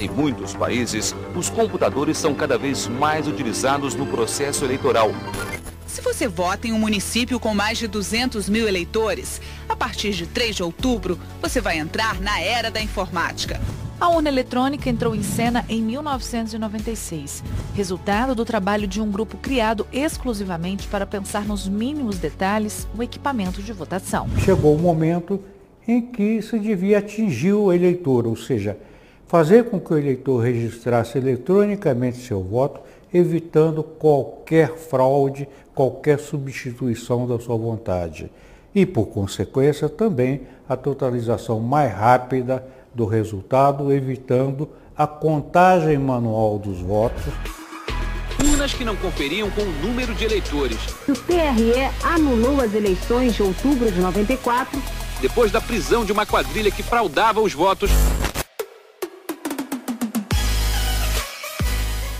Em muitos países, os computadores são cada vez mais utilizados no processo eleitoral. Se você vota em um município com mais de 200 mil eleitores, a partir de 3 de outubro, você vai entrar na era da informática. A urna eletrônica entrou em cena em 1996, resultado do trabalho de um grupo criado exclusivamente para pensar nos mínimos detalhes o equipamento de votação. Chegou o momento em que se devia atingir o eleitor, ou seja, fazer com que o eleitor registrasse eletronicamente seu voto, evitando qualquer fraude, qualquer substituição da sua vontade. E, por consequência, também a totalização mais rápida do resultado, evitando a contagem manual dos votos. Urnas que não conferiam com o número de eleitores. O TRE anulou as eleições de outubro de 94. Depois da prisão de uma quadrilha que fraudava os votos.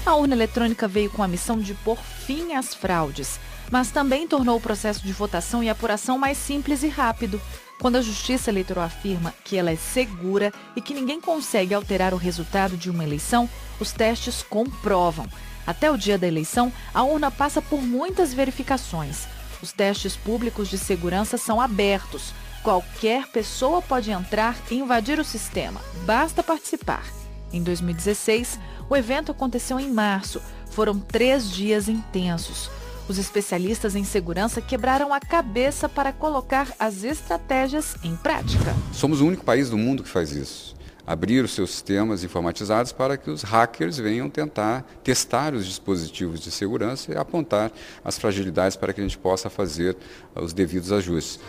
A urna eletrônica veio com a missão de pôr fim às fraudes, mas também tornou o processo de votação e apuração mais simples e rápido. Quando a Justiça Eleitoral afirma que ela é segura e que ninguém consegue alterar o resultado de uma eleição, os testes comprovam. Até o dia da eleição, a urna passa por muitas verificações. Os testes públicos de segurança são abertos. Qualquer pessoa pode entrar e invadir o sistema. Basta participar. Em 2016, o evento aconteceu em março. Foram três dias intensos. Os especialistas em segurança quebraram a cabeça para colocar as estratégias em prática. Somos o único país do mundo que faz isso. Abrir os seus sistemas informatizados para que os hackers venham tentar testar os dispositivos de segurança e apontar as fragilidades para que a gente possa fazer os devidos ajustes.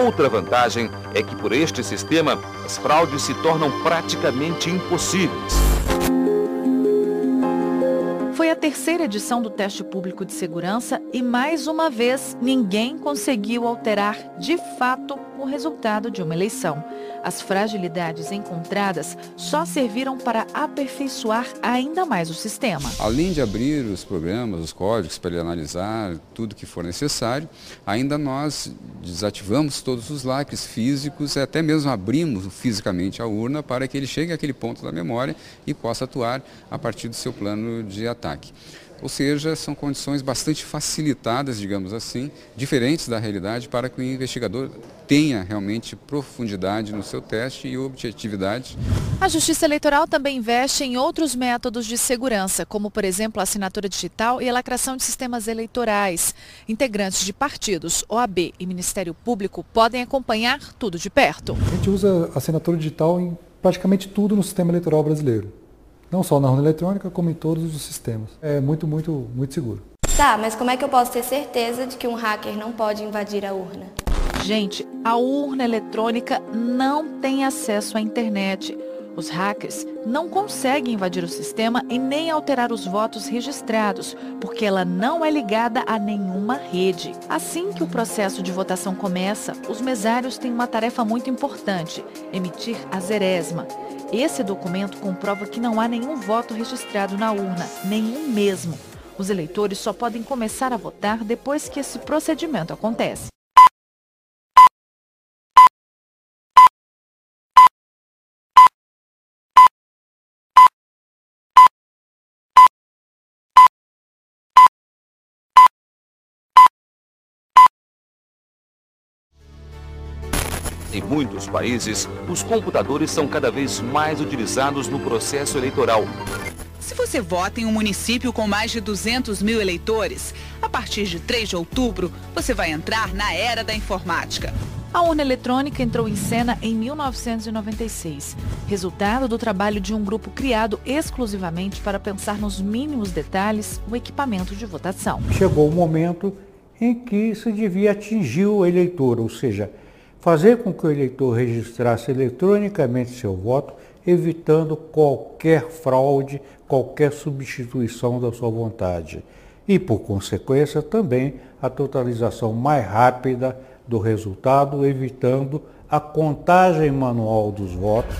Outra vantagem é que por este sistema as fraudes se tornam praticamente impossíveis. Terceira edição do teste público de segurança e, mais uma vez, ninguém conseguiu alterar de fato o resultado de uma eleição. As fragilidades encontradas só serviram para aperfeiçoar ainda mais o sistema. Além de abrir os programas, os códigos para ele analisar tudo que for necessário, ainda nós desativamos todos os lacres físicos e até mesmo abrimos fisicamente a urna para que ele chegue àquele ponto da memória e possa atuar a partir do seu plano de ataque. Ou seja, são condições bastante facilitadas, digamos assim, diferentes da realidade, para que o investigador tenha realmente profundidade no seu teste e objetividade. A Justiça Eleitoral também investe em outros métodos de segurança, como, por exemplo, a assinatura digital e a lacração de sistemas eleitorais. Integrantes de partidos, OAB e Ministério Público podem acompanhar tudo de perto. A gente usa a assinatura digital em praticamente tudo no sistema eleitoral brasileiro. Não só na urna eletrônica, como em todos os sistemas. É muito, muito, muito seguro. Tá, mas como é que eu posso ter certeza de que um hacker não pode invadir a urna? Gente, a urna eletrônica não tem acesso à internet. Os hackers não conseguem invadir o sistema e nem alterar os votos registrados, porque ela não é ligada a nenhuma rede. Assim que o processo de votação começa, os mesários têm uma tarefa muito importante: emitir a zeresma. Esse documento comprova que não há nenhum voto registrado na urna, nenhum mesmo. Os eleitores só podem começar a votar depois que esse procedimento acontece. Em muitos países, os computadores são cada vez mais utilizados no processo eleitoral. Se você vota em um município com mais de 200 mil eleitores, a partir de 3 de outubro, você vai entrar na era da informática. A urna eletrônica entrou em cena em 1996, resultado do trabalho de um grupo criado exclusivamente para pensar nos mínimos detalhes o equipamento de votação. Chegou o momento em que se devia atingir o eleitor, ou seja, fazer com que o eleitor registrasse eletronicamente seu voto, evitando qualquer fraude, qualquer substituição da sua vontade. E, por consequência, também a totalização mais rápida do resultado, evitando a contagem manual dos votos.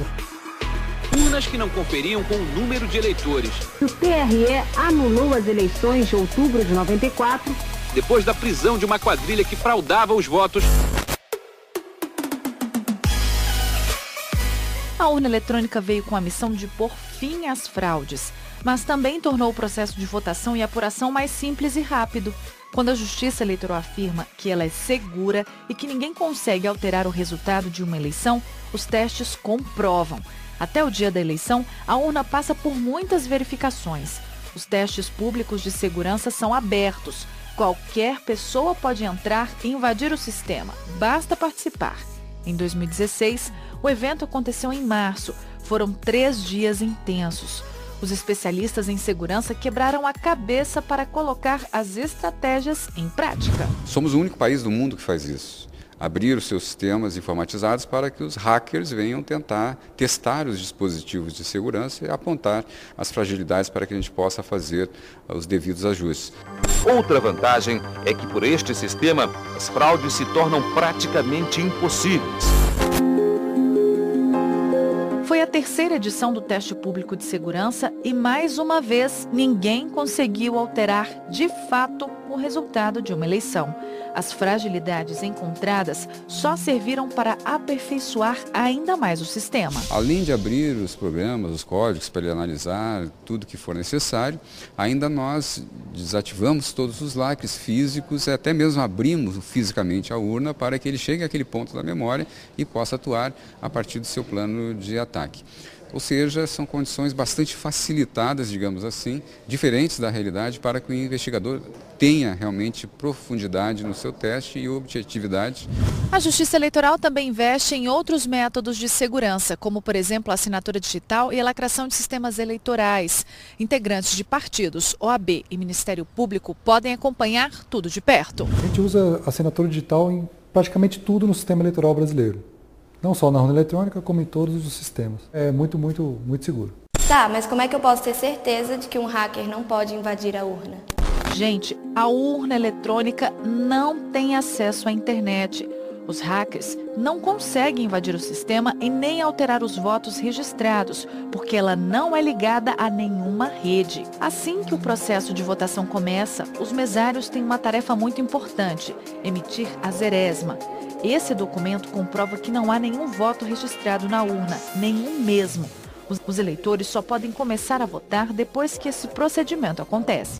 Urnas que não conferiam com o número de eleitores. O TRE anulou as eleições de outubro de 94. Depois da prisão de uma quadrilha que fraudava os votos A urna eletrônica veio com a missão de pôr fim às fraudes, mas também tornou o processo de votação e apuração mais simples e rápido. Quando a Justiça Eleitoral afirma que ela é segura e que ninguém consegue alterar o resultado de uma eleição, os testes comprovam. Até o dia da eleição, a urna passa por muitas verificações. Os testes públicos de segurança são abertos. Qualquer pessoa pode entrar e invadir o sistema. Basta participar. Em 2016, o evento aconteceu em março. Foram três dias intensos. Os especialistas em segurança quebraram a cabeça para colocar as estratégias em prática. Somos o único país do mundo que faz isso. Abrir os seus sistemas informatizados para que os hackers venham tentar testar os dispositivos de segurança e apontar as fragilidades para que a gente possa fazer os devidos ajustes. Outra vantagem é que por este sistema as fraudes se tornam praticamente impossíveis. Terceira edição do teste público de segurança e, mais uma vez, ninguém conseguiu alterar de fato o resultado de uma eleição. As fragilidades encontradas só serviram para aperfeiçoar ainda mais o sistema. Além de abrir os programas, os códigos para ele analisar tudo que for necessário, ainda nós desativamos todos os lacres físicos e até mesmo abrimos fisicamente a urna para que ele chegue àquele ponto da memória e possa atuar a partir do seu plano de ataque. Ou seja, são condições bastante facilitadas, digamos assim, diferentes da realidade, para que o investigador tenha realmente profundidade no seu teste e objetividade. A Justiça Eleitoral também investe em outros métodos de segurança, como, por exemplo, a assinatura digital e a lacração de sistemas eleitorais. Integrantes de partidos, OAB e Ministério Público podem acompanhar tudo de perto. A gente usa assinatura digital em praticamente tudo no sistema eleitoral brasileiro. Não só na urna eletrônica, como em todos os sistemas. É muito, muito, muito seguro. Tá, mas como é que eu posso ter certeza de que um hacker não pode invadir a urna? Gente, a urna eletrônica não tem acesso à internet. Os hackers não conseguem invadir o sistema e nem alterar os votos registrados, porque ela não é ligada a nenhuma rede. Assim que o processo de votação começa, os mesários têm uma tarefa muito importante: emitir a zeresma. Esse documento comprova que não há nenhum voto registrado na urna, nenhum mesmo. Os eleitores só podem começar a votar depois que esse procedimento acontece.